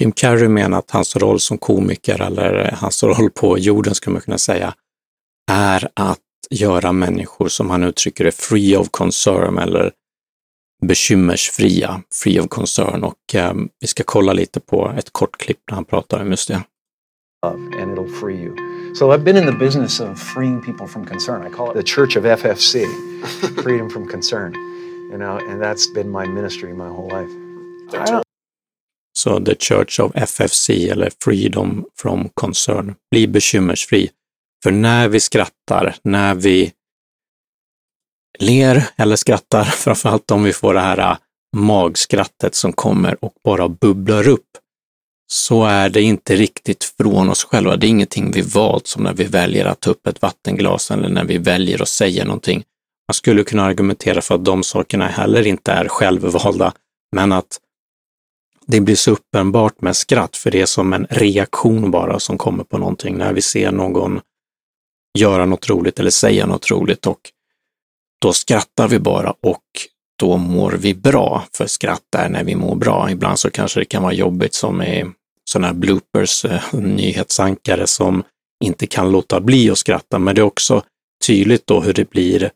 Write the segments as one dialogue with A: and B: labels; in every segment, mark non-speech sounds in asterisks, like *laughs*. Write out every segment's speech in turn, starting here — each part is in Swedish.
A: Jim Carrey menar att hans roll som komiker, eller hans roll på jorden skulle man kunna säga, är att göra människor, som han uttrycker det, free of concern eller bekymmersfria, free of concern. Och eh, vi ska kolla lite på ett kort klipp när han pratar om just det.
B: And it'll free you. So I've been in the business of freeing people from concern. I call it the Church of FFC, *laughs* freedom from concern. You know, and that's been my ministry my whole life.
A: Så The Church of FFC eller Freedom from Concern. Bli bekymmersfri. För när vi skrattar, när vi ler eller skrattar, *laughs* framförallt om vi får det här äh, magskrattet som kommer och bara bubblar upp, så är det inte riktigt från oss själva. Det är ingenting vi valt, som när vi väljer att ta upp ett vattenglas eller när vi väljer att säga någonting. Man skulle kunna argumentera för att de sakerna heller inte är självvalda, men att det blir så uppenbart med skratt, för det är som en reaktion bara som kommer på någonting när vi ser någon göra något roligt eller säga något roligt och då skrattar vi bara och då mår vi bra, för skratt är när vi mår bra. Ibland så kanske det kan vara jobbigt som i sådana här bloopers, eh, nyhetsankare som inte kan låta bli att skratta, men det är också tydligt då hur det blir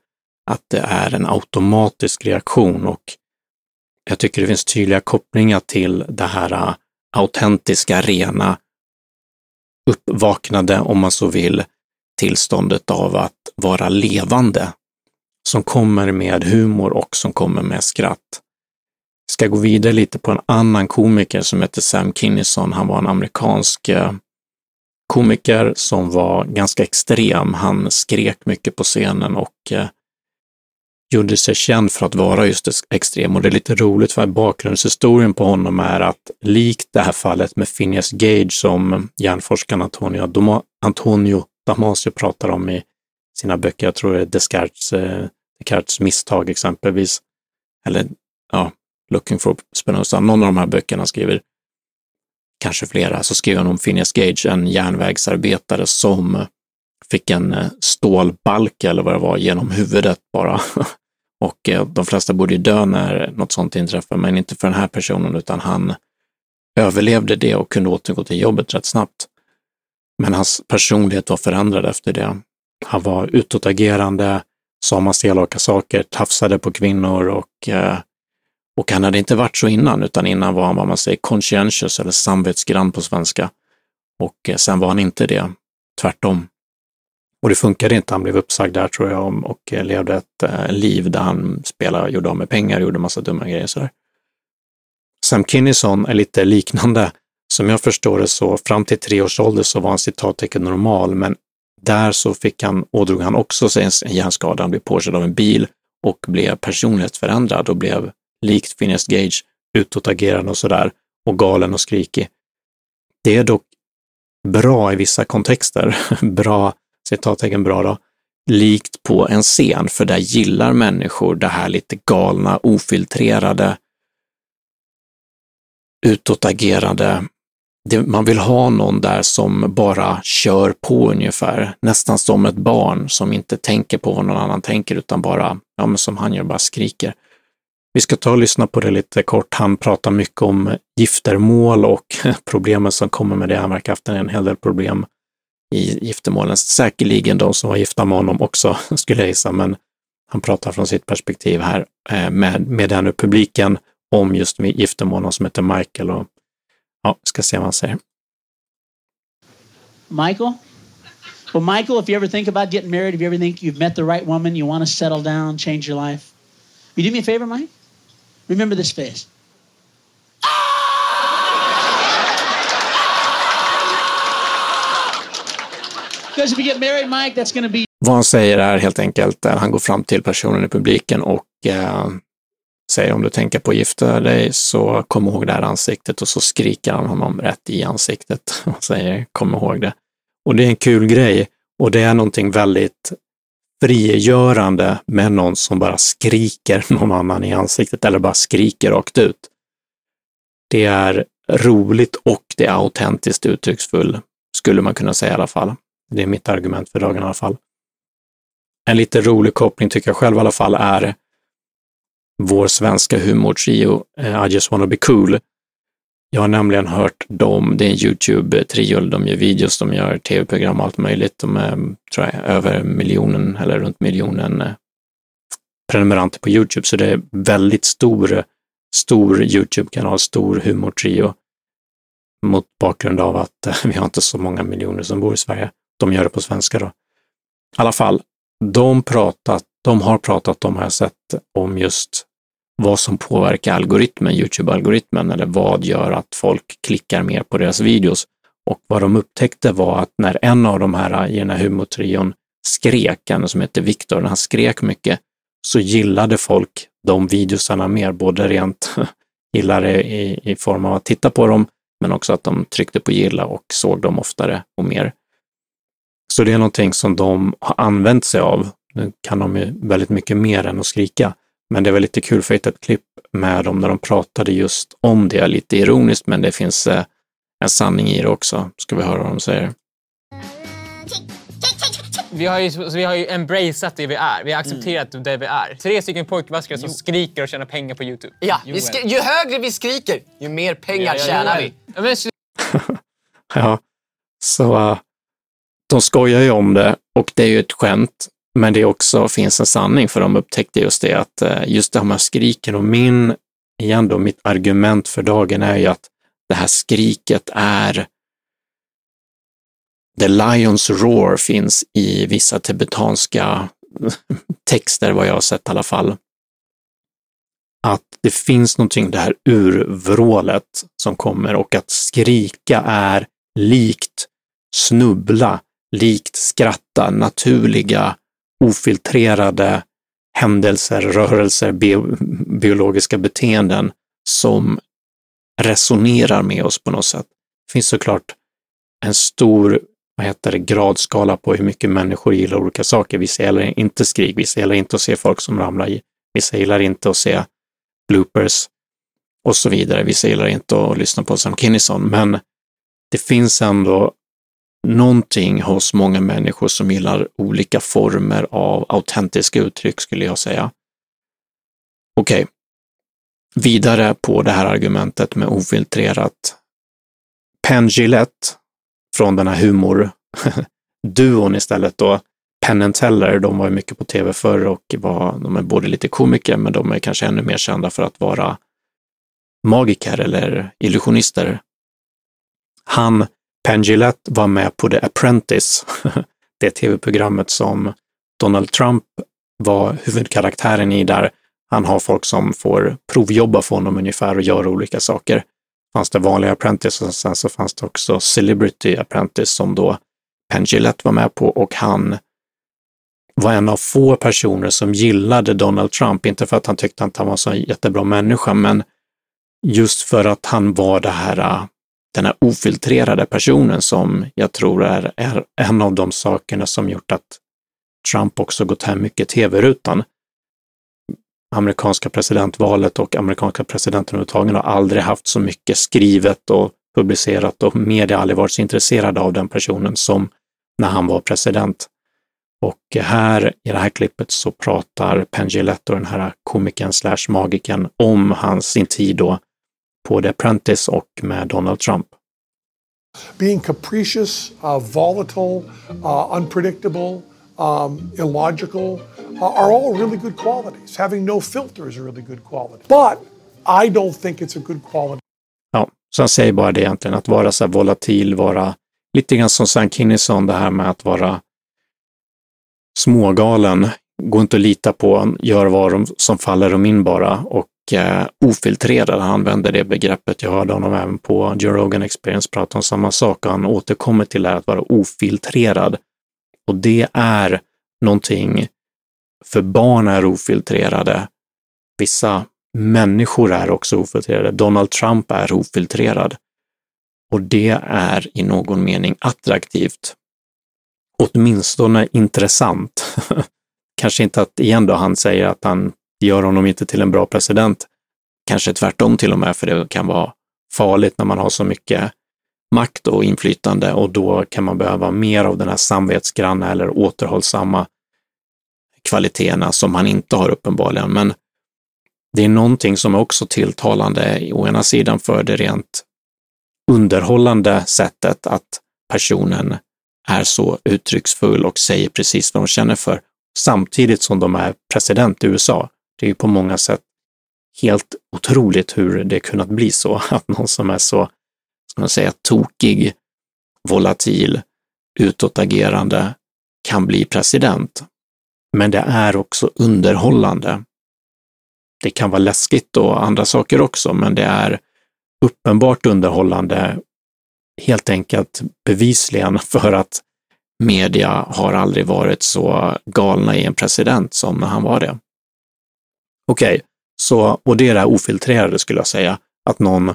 A: att det är en automatisk reaktion och jag tycker det finns tydliga kopplingar till det här äh, autentiska, rena, uppvaknade, om man så vill, tillståndet av att vara levande, som kommer med humor och som kommer med skratt. Jag ska gå vidare lite på en annan komiker som heter Sam Kinison. Han var en amerikansk äh, komiker som var ganska extrem. Han skrek mycket på scenen och äh, gjorde sig känd för att vara just extrem. Och det är lite roligt för bakgrundshistorien på honom är att likt det här fallet med Phineas Gage som hjärnforskaren Antonio, Doma, Antonio Damasio pratar om i sina böcker, jag tror det är Descartes, eh, Descartes misstag exempelvis, eller ja, Looking for Spinoza, någon av de här böckerna skriver, kanske flera, så skriver han om Phineas Gage, en järnvägsarbetare som fick en eh, stålbalk eller vad det var genom huvudet bara. *laughs* Och eh, de flesta borde ju dö när något sånt inträffar, men inte för den här personen, utan han överlevde det och kunde återgå till jobbet rätt snabbt. Men hans personlighet var förändrad efter det. Han var utåtagerande, sa massa elaka saker, tafsade på kvinnor och, eh, och han hade inte varit så innan, utan innan var han vad man säger conscientious eller samvetsgrann på svenska. Och eh, sen var han inte det, tvärtom. Och det funkade inte. Han blev uppsagd där tror jag och eh, levde ett eh, liv där han spelade, gjorde av med pengar, gjorde massa dumma grejer sådär. Sam Kinnison är lite liknande. Som jag förstår det så fram till tre års ålder så var han citattecken normal, men där så fick han, ådrog han också sig en hjärnskada. Han blev påkörd av en bil och blev personlighetsförändrad och blev likt Phineas Gage utåtagerande och sådär och galen och skrikig. Det är dock bra i vissa kontexter, *laughs* bra citattecken bra då, likt på en scen, för där gillar människor det här lite galna, ofiltrerade, utåtagerande. Det, man vill ha någon där som bara kör på ungefär, nästan som ett barn som inte tänker på vad någon annan tänker utan bara, ja men som han gör, bara skriker. Vi ska ta och lyssna på det lite kort. Han pratar mycket om giftermål och *laughs* problemen som kommer med det. Han verkar ha haft en hel del problem i giftermålen. Säkerligen de som var gifta med honom också, *laughs* skulle jag gissa, men han pratar från sitt perspektiv här eh, med, med den publiken om just giftermålen som heter Michael. Och, ja, ska se vad han säger.
C: Michael? Well, Michael, if you ever think about getting married, if you ever think you've met the right woman, you want to settle down, change your life, you do me a favor, Mike? Remember this face.
A: Vad han säger är helt enkelt, att han går fram till personen i publiken och eh, säger om du tänker på att gifta dig så kom ihåg det här ansiktet och så skriker han honom rätt i ansiktet *laughs* och säger kom ihåg det. Och det är en kul grej och det är någonting väldigt frigörande med någon som bara skriker *laughs* någon annan i ansiktet eller bara skriker rakt ut. Det är roligt och det är autentiskt uttrycksfull, skulle man kunna säga i alla fall. Det är mitt argument för dagen i alla fall. En lite rolig koppling tycker jag själv i alla fall är vår svenska humortrio uh, I just wanna be cool. Jag har nämligen hört dem, det är en YouTube-trio, de gör videos, de gör tv-program och allt möjligt. De är, tror jag, över miljonen eller runt miljonen eh, prenumeranter på YouTube, så det är väldigt stor, stor YouTube-kanal, stor humortrio mot bakgrund av att eh, *laughs* vi har inte så många miljoner som bor i Sverige. De gör det på svenska då. I alla fall, de, pratat, de har pratat om, har jag sett, om just vad som påverkar algoritmen, Youtube-algoritmen, eller vad gör att folk klickar mer på deras videos. Och vad de upptäckte var att när en av de här i den här humortrion skrek, en som heter Viktor, när han skrek mycket, så gillade folk de videosarna mer, både rent *laughs* gillade i, i form av att titta på dem, men också att de tryckte på gilla och såg dem oftare och mer. Så det är någonting som de har använt sig av. Nu kan de ju väldigt mycket mer än att skrika, men det var lite kul för ett klipp med dem när de pratade just om det, lite ironiskt, men det finns eh, en sanning i det också. Ska vi höra vad de säger
D: vi har ju, vi har ju embraceat det vi är. Vi har accepterat mm. det vi är. Tre stycken pojkvaskare som skriker och tjänar pengar på YouTube.
E: Ja, ju högre vi skriker, ju mer pengar ja, tjänar vi. Ja, *laughs*
A: ja, så uh, de skojar ju om det och det är ju ett skämt. Men det också finns en sanning för de upptäckte just det att eh, just det här med skriken och min, igen då, mitt argument för dagen är ju att det här skriket är The Lions Roar finns i vissa tibetanska *laughs* texter, vad jag har sett i alla fall. Att det finns någonting, det här urvrålet som kommer och att skrika är likt snubbla, likt skratta, naturliga, ofiltrerade händelser, rörelser, bio, biologiska beteenden som resonerar med oss på något sätt. Det finns såklart en stor vad heter det, gradskala på hur mycket människor gillar olika saker. Vissa gillar inte skrik, vissa gillar inte att se folk som ramlar i, vissa gillar inte att se bloopers och så vidare. Vissa gillar inte att lyssna på Sam Kinison, men det finns ändå någonting hos många människor som gillar olika former av autentiska uttryck, skulle jag säga. Okej, okay. vidare på det här argumentet med ofiltrerat. Penn Gillette från den här humorduon *laughs* istället då. Penn and Teller, de var ju mycket på tv förr och var, de är både lite komiker, men de är kanske ännu mer kända för att vara magiker eller illusionister. Han, Penn Gillette, var med på The Apprentice, *laughs* det tv-programmet som Donald Trump var huvudkaraktären i där han har folk som får provjobba för honom ungefär och göra olika saker. Fanns det vanliga Apprentice och sen så fanns det också Celebrity Apprentice som då Penn Gillette var med på och han var en av få personer som gillade Donald Trump, inte för att han tyckte att han var så en jättebra människa, men just för att han var det här, äh, den här ofiltrerade personen som jag tror är, är en av de sakerna som gjort att Trump också gått hem mycket tv-rutan amerikanska presidentvalet och amerikanska presidenten överhuvudtaget har aldrig haft så mycket skrivet och publicerat och media aldrig varit så intresserade av den personen som när han var president. Och här i det här klippet så pratar Penn Gillette och den här komikern slash magiken om hans, sin tid då på The Apprentice och med Donald Trump.
F: Being capricious, uh, volatile, uh, unpredictable, um, illogical, uh, are all really good qualities. Having no filter is a really good quality. But I don't think it's a good quality.
A: Ja, så han säger bara det egentligen, att vara så här volatil, vara lite grann som Sam Kinison, det här med att vara smågalen, gå inte att lita på, gör vad som faller dem in bara och eh, ofiltrerad. Han använder det begreppet. Jag hörde honom även på Joe Rogan Experience prata om samma sak och han återkommer till det här att vara ofiltrerad. Och det är någonting, för barn är ofiltrerade. Vissa människor är också ofiltrerade. Donald Trump är ofiltrerad. Och det är i någon mening attraktivt. Åtminstone intressant. *laughs* Kanske inte att, igen då, han säger att han gör honom inte till en bra president. Kanske tvärtom till och med, för det kan vara farligt när man har så mycket makt och inflytande och då kan man behöva mer av den här samvetsgranna eller återhållsamma kvaliteterna som han inte har uppenbarligen. Men det är någonting som är också tilltalande, å ena sidan för det rent underhållande sättet att personen är så uttrycksfull och säger precis vad de känner för, samtidigt som de är president i USA. Det är ju på många sätt helt otroligt hur det kunnat bli så, *laughs* att någon som är så, ska man säga, tokig, volatil, utåtagerande kan bli president. Men det är också underhållande. Det kan vara läskigt och andra saker också, men det är uppenbart underhållande helt enkelt bevisligen *laughs* för att media har aldrig varit så galna i en president som när han var det. Okej, okay, så, och det är det här ofiltrerade skulle jag säga, att någon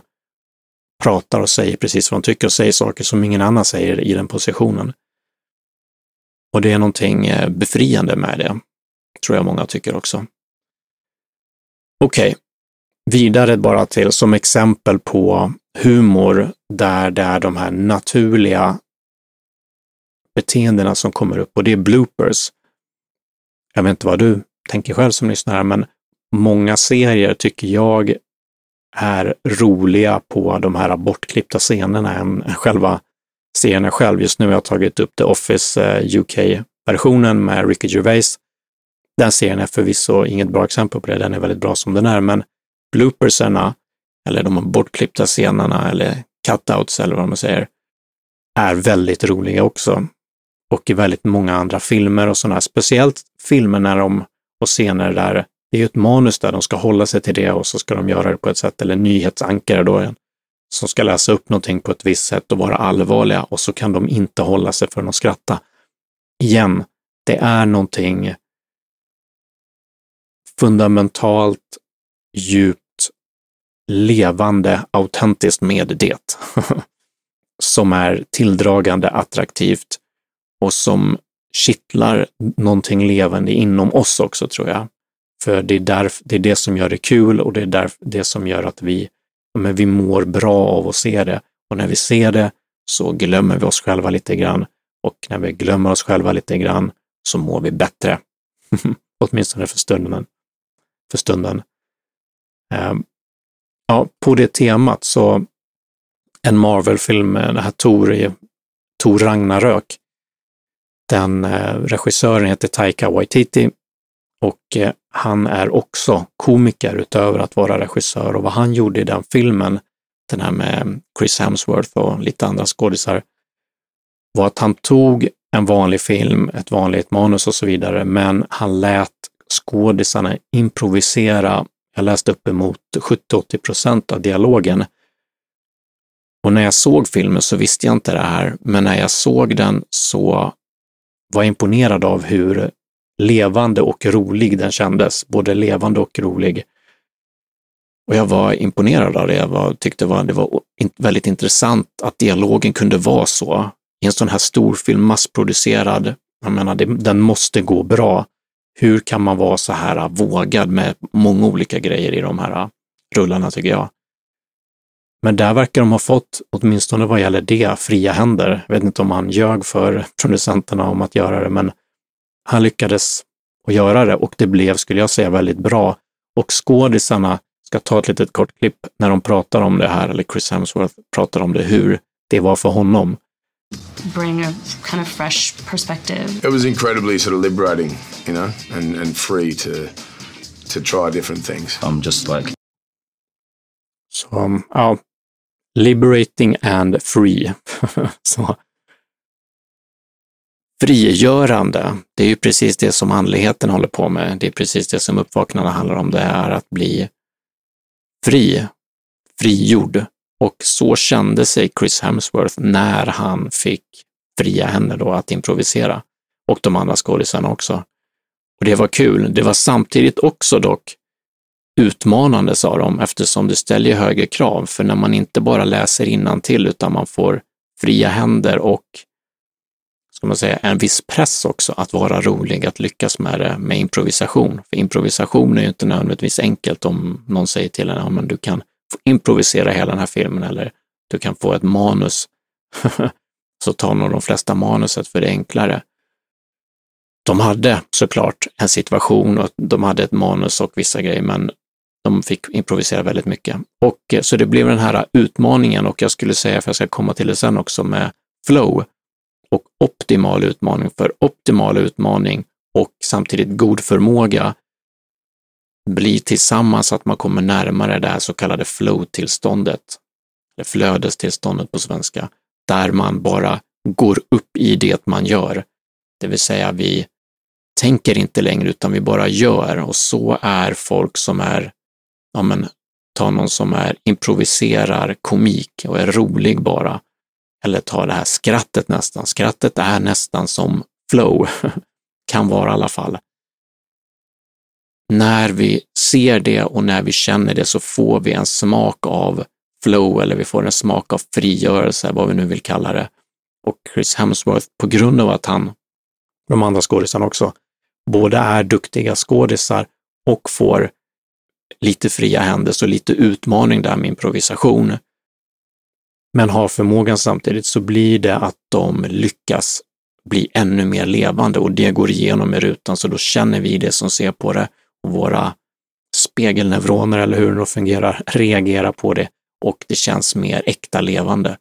A: pratar och säger precis vad de tycker och säger saker som ingen annan säger i den positionen. Och det är någonting eh, befriande med det, tror jag många tycker också. Okej, okay. vidare bara till som exempel på humor där det är de här naturliga beteendena som kommer upp och det är bloopers. Jag vet inte vad du tänker själv som lyssnar här, men många serier tycker jag är roliga på de här bortklippta scenerna än själva serierna själv. Just nu har jag tagit upp The Office eh, UK-versionen med Ricky Gervais. Den serien är förvisso inget bra exempel på det, den är väldigt bra som den är, men blooperserna, eller de bortklippta scenerna eller cutouts eller vad man säger, är väldigt roliga också. Och i väldigt många andra filmer och sådana, speciellt filmer när de, och scener där det är ju ett manus där de ska hålla sig till det och så ska de göra det på ett sätt, eller nyhetsankare då, som ska läsa upp någonting på ett visst sätt och vara allvarliga och så kan de inte hålla sig för att skratta. Igen, det är någonting fundamentalt, djupt, levande, autentiskt med det. *laughs* som är tilldragande, attraktivt och som kittlar någonting levande inom oss också, tror jag. För det är, där, det är det som gör det kul och det är där, det som gör att vi, men vi mår bra av att se det. Och när vi ser det så glömmer vi oss själva lite grann. Och när vi glömmer oss själva lite grann så mår vi bättre. *laughs* Åtminstone för stunden. För stunden. Um, ja, på det temat så en Marvel-film, eh, den här Tor, Tor Ragnarök, den eh, regissören heter Taika Waititi och eh, han är också komiker utöver att vara regissör och vad han gjorde i den filmen, den här med Chris Hemsworth och lite andra skådisar, var att han tog en vanlig film, ett vanligt manus och så vidare, men han lät skådisarna improvisera. Jag läste uppemot 70-80 procent av dialogen. Och när jag såg filmen så visste jag inte det här, men när jag såg den så var jag imponerad av hur levande och rolig den kändes. Både levande och rolig. Och jag var imponerad av det. Jag var, tyckte var, det var väldigt intressant att dialogen kunde vara så. I en sån här storfilm, massproducerad, jag menar, det, den måste gå bra. Hur kan man vara så här vågad med många olika grejer i de här rullarna, tycker jag. Men där verkar de ha fått, åtminstone vad gäller det, fria händer. Jag vet inte om han ljög för producenterna om att göra det, men han lyckades att göra det och det blev, skulle jag säga, väldigt bra. Och skådisarna ska ta ett litet kort klipp när de pratar om det här, eller Chris Hemsworth pratar om det, hur det var för honom.
G: Bring a kind of fresh perspective.
H: It was incredibly sort of liberating, you know, and, and free to, to try different things.
I: I'm just like...
A: Så, ja, liberating and free. *laughs* Så frigörande. Det är ju precis det som andligheten håller på med. Det är precis det som uppvaknande handlar om. Det är att bli fri, frigjord. Och så kände sig Chris Hemsworth när han fick fria händer då att improvisera. Och de andra skådisarna också. Och det var kul. Det var samtidigt också dock utmanande, sa de, eftersom det ställer högre krav. För när man inte bara läser till utan man får fria händer och ska man säga, en viss press också att vara rolig, att lyckas med det med improvisation. För improvisation är ju inte nödvändigtvis enkelt om någon säger till en, ja, men du kan improvisera hela den här filmen eller du kan få ett manus. *laughs* Så tar nog de flesta manuset för det är enklare. De hade såklart en situation och de hade ett manus och vissa grejer, men De fick improvisera väldigt mycket. Och eh, så det blev den här utmaningen och jag skulle säga, för jag ska komma till det sen också, med flow och optimal utmaning. För optimal utmaning och samtidigt god förmåga blir tillsammans att man kommer närmare det här så kallade flow-tillståndet, eller flödestillståndet på svenska, där man bara går upp i det man gör. Det vill säga vi tänker inte längre utan vi bara gör och så är folk som är, ja men ta någon som är improviserar komik och är rolig bara. Eller ta det här skrattet nästan. Skrattet är nästan som flow, *laughs* kan vara i alla fall. När vi ser det och när vi känner det så får vi en smak av flow eller vi får en smak av frigörelse, vad vi nu vill kalla det. Och Chris Hemsworth, på grund av att han, de andra skådisarna också, både är duktiga skådisar och får lite fria händer, så lite utmaning där med improvisation, men har förmågan samtidigt så blir det att de lyckas bli ännu mer levande och det går igenom i rutan, så då känner vi det som ser på det och våra spegelneuroner, eller hur det fungerar, *laughs* reagerar på det och det känns mer äkta levande,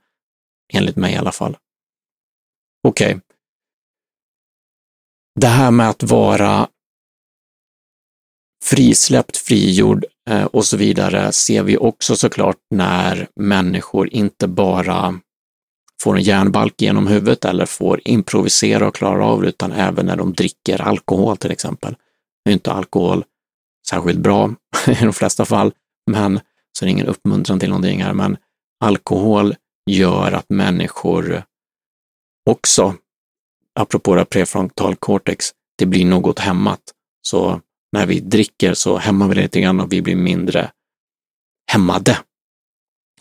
A: enligt mig i alla fall. Okej. Okay. Det här med att vara frisläppt, frigjord Eh, och så vidare ser vi också såklart när människor inte bara får en järnbalk genom huvudet eller får improvisera och klara av det, utan även när de dricker alkohol till exempel. Nu är inte alkohol särskilt bra *laughs* i de flesta fall, men så det är ingen uppmuntran till någonting här, men alkohol gör att människor också, apropå det prefrontal cortex, det blir något hämmat. Så när vi dricker så hämmar vi det lite grann och vi blir mindre hämmade.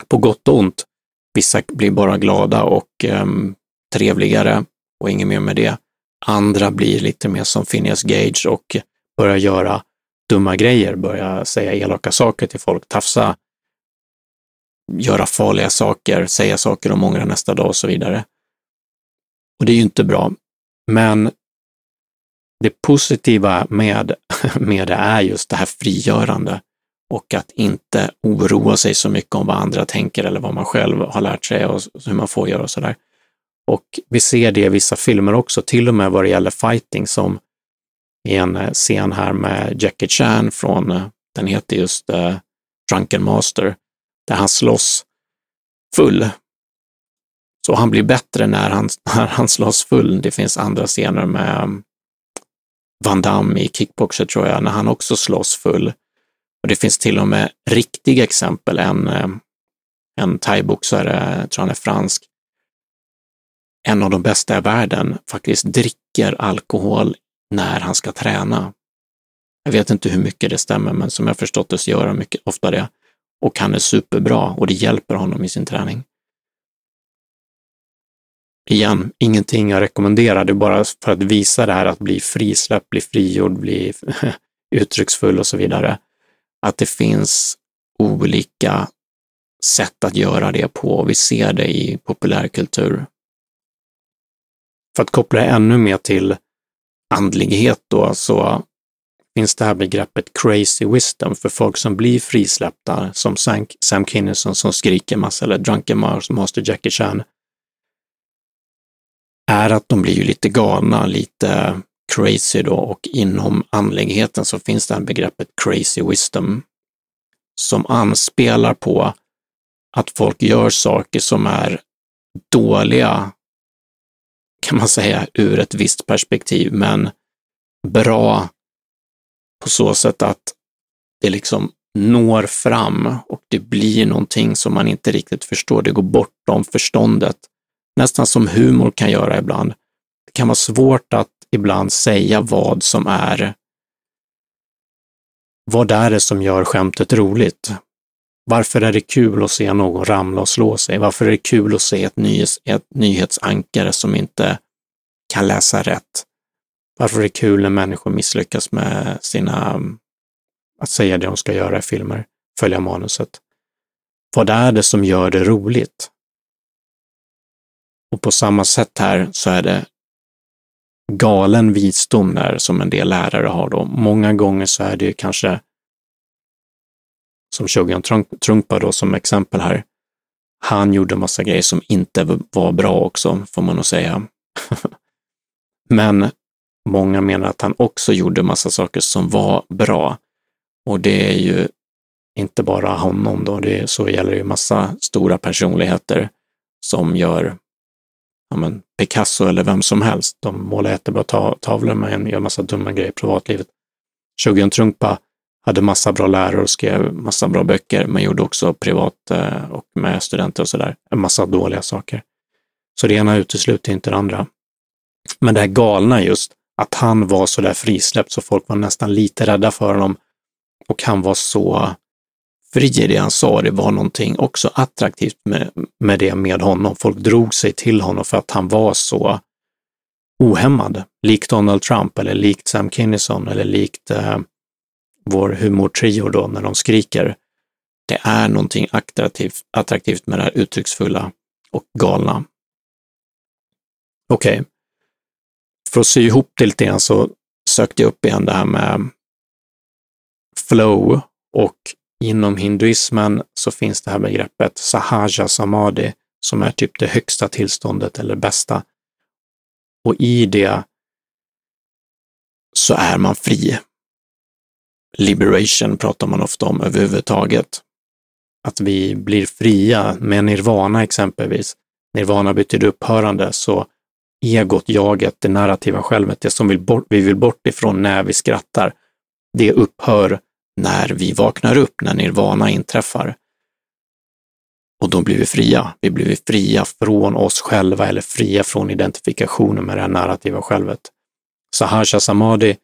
A: På gott och ont. Vissa blir bara glada och um, trevligare och inget mer med det. Andra blir lite mer som Phineas Gage och börjar göra dumma grejer, börjar säga elaka saker till folk, tafsa, göra farliga saker, säga saker de ångrar nästa dag och så vidare. Och det är ju inte bra. Men det positiva med, *laughs* med det är just det här frigörande och att inte oroa sig så mycket om vad andra tänker eller vad man själv har lärt sig och hur man får göra och sådär. Och vi ser det i vissa filmer också, till och med vad det gäller fighting som i en eh, scen här med Jackie Chan från, eh, den heter just uh, Drunken Master, där han slåss full. Så han blir bättre när han, *laughs* när han slåss full. Det finns andra scener med mm, Van Damme i Kickboxer tror jag, när han också slåss full. Och det finns till och med riktiga exempel. En, eh, en thaiboxare, tror han är fransk, en av de bästa i världen, faktiskt dricker alkohol när han ska träna. Jag vet inte hur mycket det stämmer, men som jag förstått det så gör han mycket ofta det. Och han är superbra och det hjälper honom i sin träning igen, ingenting jag rekommenderar, det är bara för att visa det här att bli frisläppt, bli frigjord, bli *laughs* uttrycksfull och så vidare. Att det finns olika sätt att göra det på och vi ser det i populärkultur. För att koppla ännu mer till andlighet då, så finns det här begreppet crazy wisdom för folk som blir frisläppta, som Sam Kinison som skriker massa, eller Drunken Master Jackie Chan, är att de blir ju lite galna, lite crazy då och inom andligheten så finns det här begreppet crazy wisdom som anspelar på att folk gör saker som är dåliga, kan man säga, ur ett visst perspektiv, men bra på så sätt att det liksom når fram och det blir någonting som man inte riktigt förstår. Det går bortom förståndet nästan som humor kan göra ibland. Det kan vara svårt att ibland säga vad som är vad är det som gör skämtet roligt? Varför är det kul att se någon ramla och slå sig? Varför är det kul att se ett, nyhets, ett nyhetsankare som inte kan läsa rätt? Varför är det kul när människor misslyckas med sina, att säga det de ska göra i filmer, följa manuset? Vad är det som gör det roligt? Och på samma sätt här så är det galen visdom där som en del lärare har då. Många gånger så är det kanske som Shogun Trungpa då som exempel här, han gjorde massa grejer som inte var bra också, får man nog säga. *laughs* Men många menar att han också gjorde massa saker som var bra. Och det är ju inte bara honom då, det, så gäller det ju massa stora personligheter som gör ja men, Picasso eller vem som helst. De målar jättebra tavlor men gör massa dumma grejer i privatlivet. Shogun Trungpa hade massa bra lärare och skrev massa bra böcker, men gjorde också privat eh, och med studenter och sådär, en massa dåliga saker. Så det ena utesluter inte det andra. Men det här galna just, att han var så där frisläppt så folk var nästan lite rädda för honom och han var så för i det han sa. Det var någonting också attraktivt med, med det med honom. Folk drog sig till honom för att han var så ohämmad, likt Donald Trump eller likt Sam Kinison eller likt eh, vår humortrio då när de skriker. Det är någonting attraktivt, attraktivt med det här uttrycksfulla och galna. Okej, okay. för att sy ihop det lite grann så sökte jag upp igen det här med flow och inom hinduismen så finns det här begreppet sahaja samadhi som är typ det högsta tillståndet eller bästa. Och i det så är man fri liberation pratar man ofta om överhuvudtaget. Att vi blir fria med nirvana exempelvis. Nirvana betyder upphörande, så egot, jaget, det narrativa självet, det som vi, bort, vi vill bort ifrån när vi skrattar, det upphör när vi vaknar upp, när nirvana inträffar. Och då blir vi fria. Vi blir fria från oss själva eller fria från identifikationen med det här narrativa självet. Sahasha Samadhi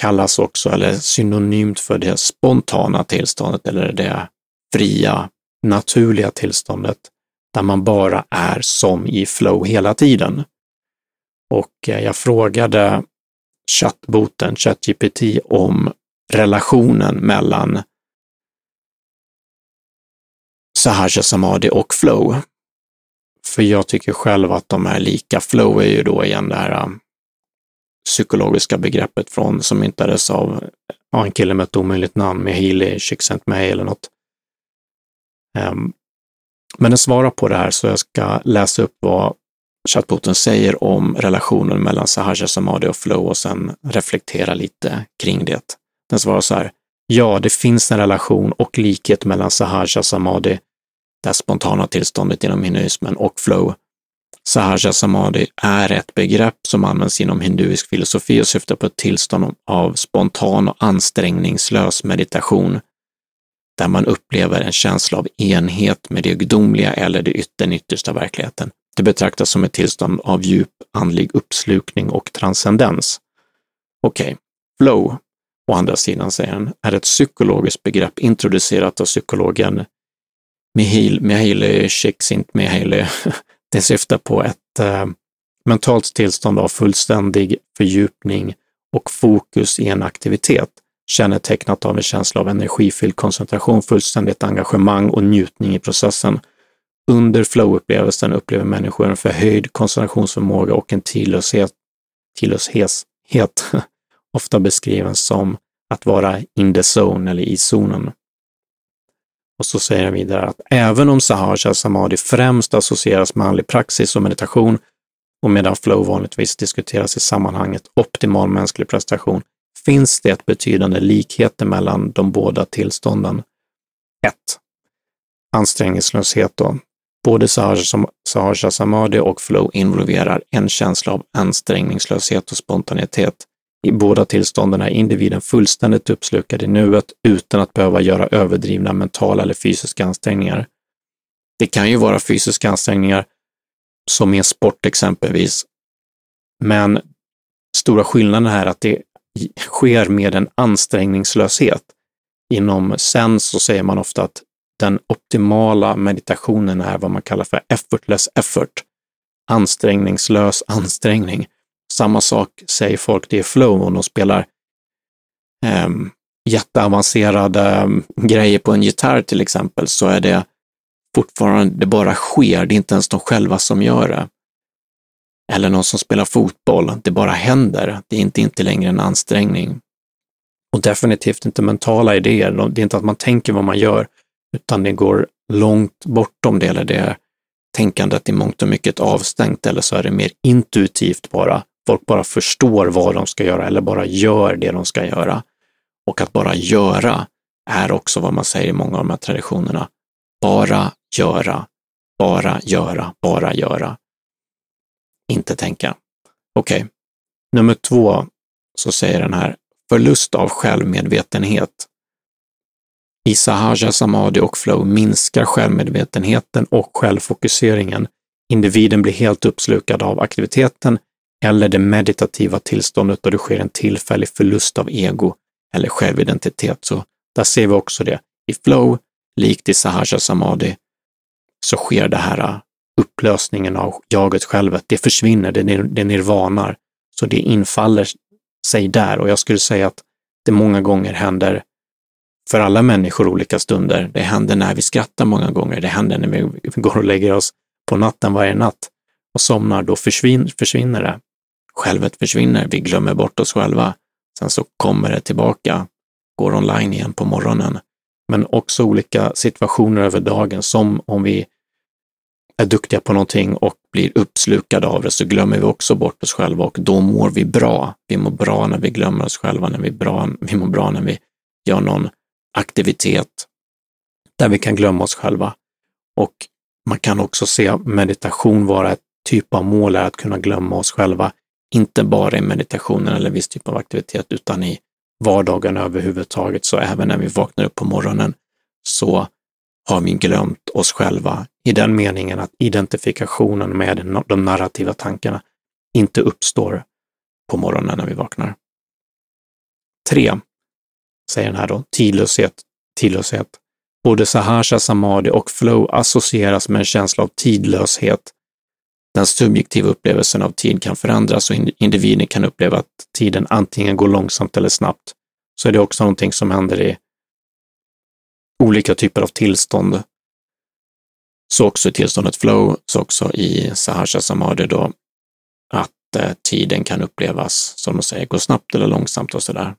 A: kallas också, eller synonymt för det spontana tillståndet eller det fria, naturliga tillståndet där man bara är som i flow hela tiden. Och eh, jag frågade chattboten, ChatGPT, om relationen mellan Sahaja Samadhi och flow. För jag tycker själv att de är lika. Flow är ju då igen det här um, psykologiska begreppet från, som myntades av ja, en kille med ett omöjligt namn, Mehili Csikszentmihalyi eller något. Um, men den svarar på det här så jag ska läsa upp vad chatboten säger om relationen mellan Sahaja Samadhi och flow och sen reflektera lite kring det. Den svarar så här. Ja, det finns en relation och likhet mellan Sahaja Samadhi, det spontana tillståndet inom hinduismen, och flow, Sahaja Samadhi är ett begrepp som används inom hinduisk filosofi och syftar på ett tillstånd av spontan och ansträngningslös meditation, där man upplever en känsla av enhet med det gudomliga eller det den yttersta verkligheten. Det betraktas som ett tillstånd av djup andlig uppslukning och transcendens. Okej, okay. flow, å andra sidan säger han, är ett psykologiskt begrepp introducerat av psykologen Mihail, Mihaly Csikszentmihalyi *laughs* Det syftar på ett eh, mentalt tillstånd av fullständig fördjupning och fokus i en aktivitet, kännetecknat av en känsla av energifylld koncentration, fullständigt engagemang och njutning i processen. Under flow-upplevelsen upplever människor en förhöjd koncentrationsförmåga och en tidlöshet, tidlöshet *laughs* ofta beskriven som att vara in the zone eller i zonen. Och så säger han vidare att även om Sahaja Samadhi främst associeras med andlig praxis och meditation och medan flow vanligtvis diskuteras i sammanhanget optimal mänsklig prestation, finns det betydande likheter mellan de båda tillstånden. 1. Ansträngningslöshet då. Både Sahaja Samadhi och flow involverar en känsla av ansträngningslöshet och spontanitet. I båda tillstånden är individen fullständigt uppslukad i nuet utan att behöva göra överdrivna mentala eller fysiska ansträngningar. Det kan ju vara fysiska ansträngningar, som i en sport exempelvis, men stora skillnaden är att det sker med en ansträngningslöshet. Inom sen så säger man ofta att den optimala meditationen är vad man kallar för effortless effort. Ansträngningslös ansträngning. Samma sak säger folk, det är flow om de spelar eh, jätteavancerade ehm, grejer på en gitarr till exempel, så är det fortfarande, det bara sker, det är inte ens de själva som gör det. Eller någon som spelar fotboll, det bara händer, det är inte, inte längre en ansträngning. Och definitivt inte mentala idéer. Det är inte att man tänker vad man gör, utan det går långt bortom det, eller det är tänkandet i mångt och mycket avstängt, eller så är det mer intuitivt bara. Folk bara förstår vad de ska göra eller bara gör det de ska göra. Och att bara göra är också vad man säger i många av de här traditionerna. Bara göra, bara göra, bara göra. Inte tänka. Okej, okay. nummer två så säger den här förlust av självmedvetenhet. I Sahaja, Samadhi och flow minskar självmedvetenheten och självfokuseringen. Individen blir helt uppslukad av aktiviteten eller det meditativa tillståndet då det sker en tillfällig förlust av ego eller självidentitet. Så där ser vi också det. I flow, likt i Sahaja Samadhi, så sker det här äh, upplösningen av jaget självet. Det försvinner, det, det nirvanar. Så det infaller sig där och jag skulle säga att det många gånger händer för alla människor olika stunder. Det händer när vi skrattar många gånger. Det händer när vi går och lägger oss på natten varje natt och somnar. Då försvinner, försvinner det. Självet försvinner. Vi glömmer bort oss själva. Sen så kommer det tillbaka, går online igen på morgonen. Men också olika situationer över dagen, som om vi är duktiga på någonting och blir uppslukade av det så glömmer vi också bort oss själva och då mår vi bra. Vi mår bra när vi glömmer oss själva, när vi, bra, vi mår bra när vi gör någon aktivitet där vi kan glömma oss själva. Och man kan också se meditation vara ett typ av mål, är att kunna glömma oss själva, inte bara i meditationen eller viss typ av aktivitet, utan i vardagen överhuvudtaget. Så även när vi vaknar upp på morgonen så har vi glömt oss själva i den meningen att identifikationen med de narrativa tankarna inte uppstår på morgonen när vi vaknar. 3. Säger den här då, tidlöshet, tidlöshet. Både sahasha, samadhi och flow associeras med en känsla av tidlöshet. Den subjektiva upplevelsen av tid kan förändras och individen kan uppleva att tiden antingen går långsamt eller snabbt. Så är det också någonting som händer i olika typer av tillstånd. Så också i tillståndet flow, så också i sahasha samadhi då, att eh, tiden kan upplevas, som de säger, gå snabbt eller långsamt och sådär.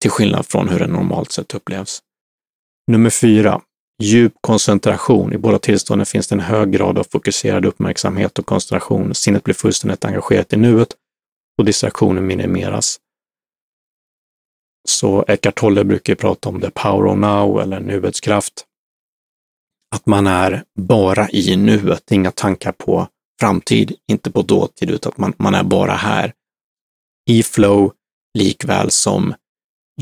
A: Till skillnad från hur den normalt sett upplevs. Nummer fyra, djup koncentration. I båda tillstånden finns det en hög grad av fokuserad uppmärksamhet och koncentration. Sinnet blir fullständigt engagerat i nuet och distraktionen minimeras. Så Eckart Tolle brukar prata om the power of now eller nuets kraft. Att man är bara i nuet, inga tankar på framtid, inte på dåtid, utan att man, man är bara här. I flow, likväl som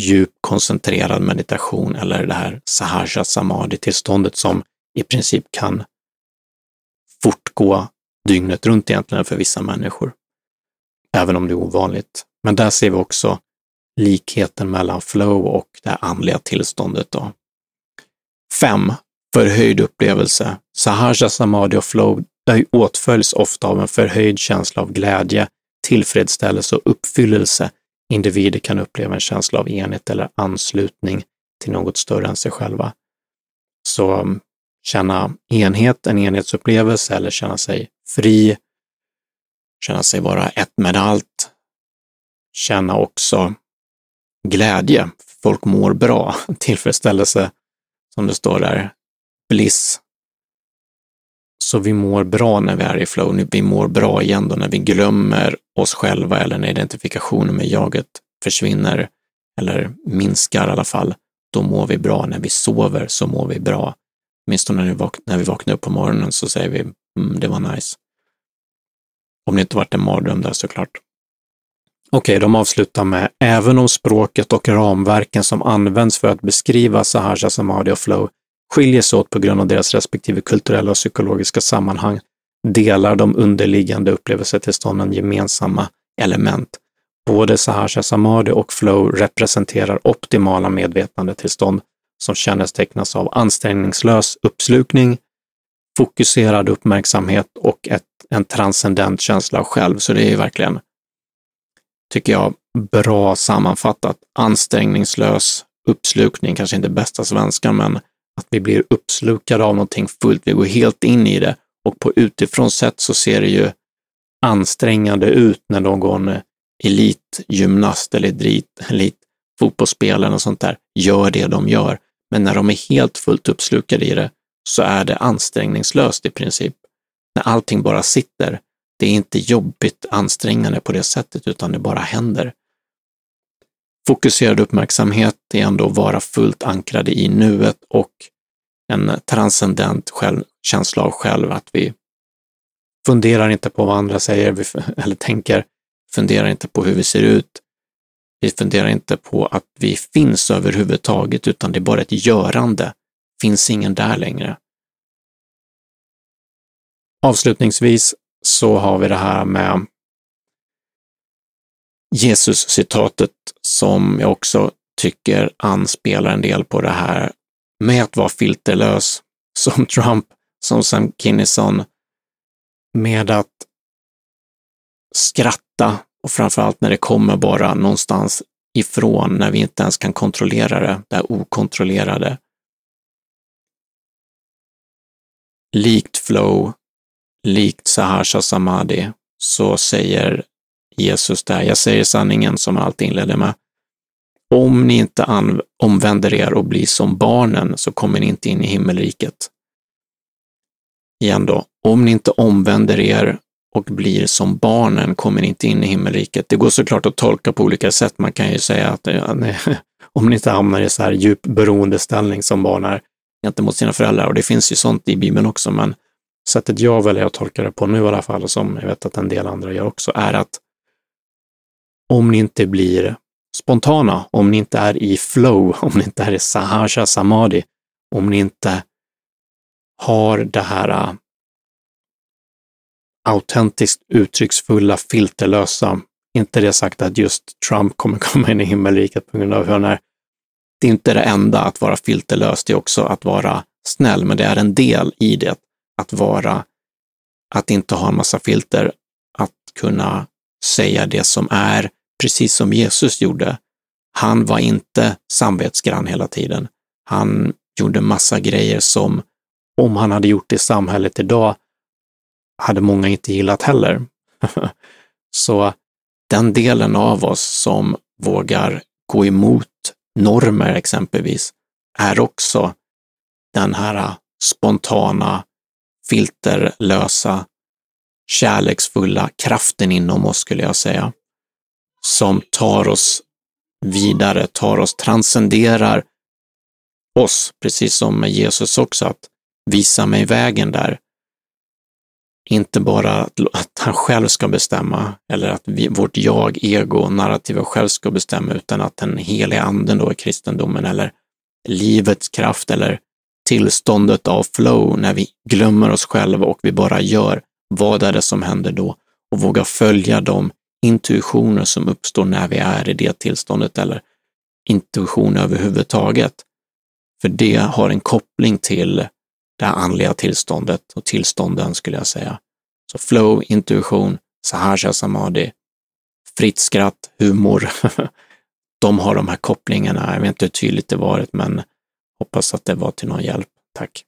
A: djup koncentrerad meditation eller det här sahaja samadhi-tillståndet som i princip kan fortgå dygnet runt egentligen för vissa människor. Även om det är ovanligt. Men där ser vi också likheten mellan flow och det andliga tillståndet. Då. Fem, Förhöjd upplevelse. Sahaja, samadhi och flow åtföljs ofta av en förhöjd känsla av glädje, tillfredsställelse och uppfyllelse. Individer kan uppleva en känsla av enhet eller anslutning till något större än sig själva. Så mm, känna enhet, en enhetsupplevelse eller känna sig fri, känna sig vara ett med allt. Känna också glädje. Folk mår bra, *laughs* tillfredsställelse, som det står där, bliss. Så vi mår bra när vi är i flow, vi mår bra igen då när vi glömmer oss själva eller när identifikationen med jaget försvinner eller minskar i alla fall. Då mår vi bra. När vi sover så mår vi bra. Åtminstone när vi, vak när vi vaknar upp på morgonen så säger vi mm, det var nice. Om det inte varit en mardröm där såklart. Okej, de avslutar med även om språket och ramverken som används för att beskriva Sahaja, Samadhi och Flow skiljer sig åt på grund av deras respektive kulturella och psykologiska sammanhang delar de underliggande upplevelsetillstånden gemensamma element. Både Sahasha Samadhi och Flow representerar optimala medvetandetillstånd som kännetecknas av ansträngningslös uppslukning, fokuserad uppmärksamhet och ett, en transcendent känsla av själv. Så det är verkligen tycker jag, bra sammanfattat. Ansträngningslös uppslukning, kanske inte bästa svenska, men att vi blir uppslukade av någonting fullt. Vi går helt in i det och på utifrån sätt så ser det ju ansträngande ut när någon elitgymnast eller elit, fotbollsspelare och sånt där gör det de gör. Men när de är helt fullt uppslukade i det så är det ansträngningslöst i princip. När allting bara sitter. Det är inte jobbigt ansträngande på det sättet, utan det bara händer. Fokuserad uppmärksamhet är ändå att vara fullt ankrade i nuet och en transcendent själv, känsla av själv, att vi funderar inte på vad andra säger *laughs* eller tänker, funderar inte på hur vi ser ut, vi funderar inte på att vi finns överhuvudtaget, utan det är bara ett görande. Finns ingen där längre. Avslutningsvis så har vi det här med Jesus-citatet som jag också tycker anspelar en del på det här med att vara filterlös, *laughs* som Trump, som Sam Kinison, med att skratta och framförallt när det kommer bara någonstans ifrån, när vi inte ens kan kontrollera det, det här okontrollerade. Likt flow, likt Sahar Samadhi, så säger Jesus där, jag säger sanningen som han alltid inledde med. Om ni inte omvänder er och blir som barnen så kommer ni inte in i himmelriket. Igen då, om ni inte omvänder er och blir som barnen kommer ni inte in i himmelriket. Det går såklart att tolka på olika sätt. Man kan ju säga att eh, ja, nej, *laughs* om ni inte hamnar i så här djup beroendeställning som barn är gentemot sina föräldrar, och det finns ju sånt i Bibeln också, men sättet jag väljer att tolka det på nu i alla fall, som jag vet att en del andra gör också, är att om ni inte blir spontana, om ni inte är i flow, *laughs* om ni inte är i sahasha samadhi, om ni inte har det här äh, autentiskt uttrycksfulla, filterlösa, inte det sagt att just Trump kommer *laughs* komma in i himmelriket på grund av hur han är. Det är inte det enda att vara filterlös, det är också att vara snäll, men det är en del i det, att vara, att inte ha en massa filter, att kunna säga det som är, precis som Jesus gjorde. Han var inte samvetsgrann hela tiden. Han gjorde massa grejer som, om han hade gjort det i samhället idag, hade många inte gillat heller. *laughs* Så den delen av oss som vågar gå emot normer exempelvis, är också den här spontana, filterlösa, kärleksfulla kraften inom oss, skulle jag säga som tar oss vidare, tar oss, transcenderar oss, precis som med Jesus också, att visa mig vägen där. Inte bara att han själv ska bestämma eller att vi, vårt jag, ego, narrativa själv ska bestämma, utan att den heliga anden då i kristendomen eller livets kraft eller tillståndet av flow när vi glömmer oss själva och vi bara gör. Vad är det som händer då? Och våga följa de intuitioner som uppstår när vi är i det tillståndet eller intuition överhuvudtaget. För det har en koppling till det andliga tillståndet och tillstånden skulle jag säga. Så flow, intuition, sahaja samadhi, fritt skratt, humor. *laughs* de har de här kopplingarna. Jag vet inte hur tydligt det varit, men hoppas att det var till någon hjälp. Tack.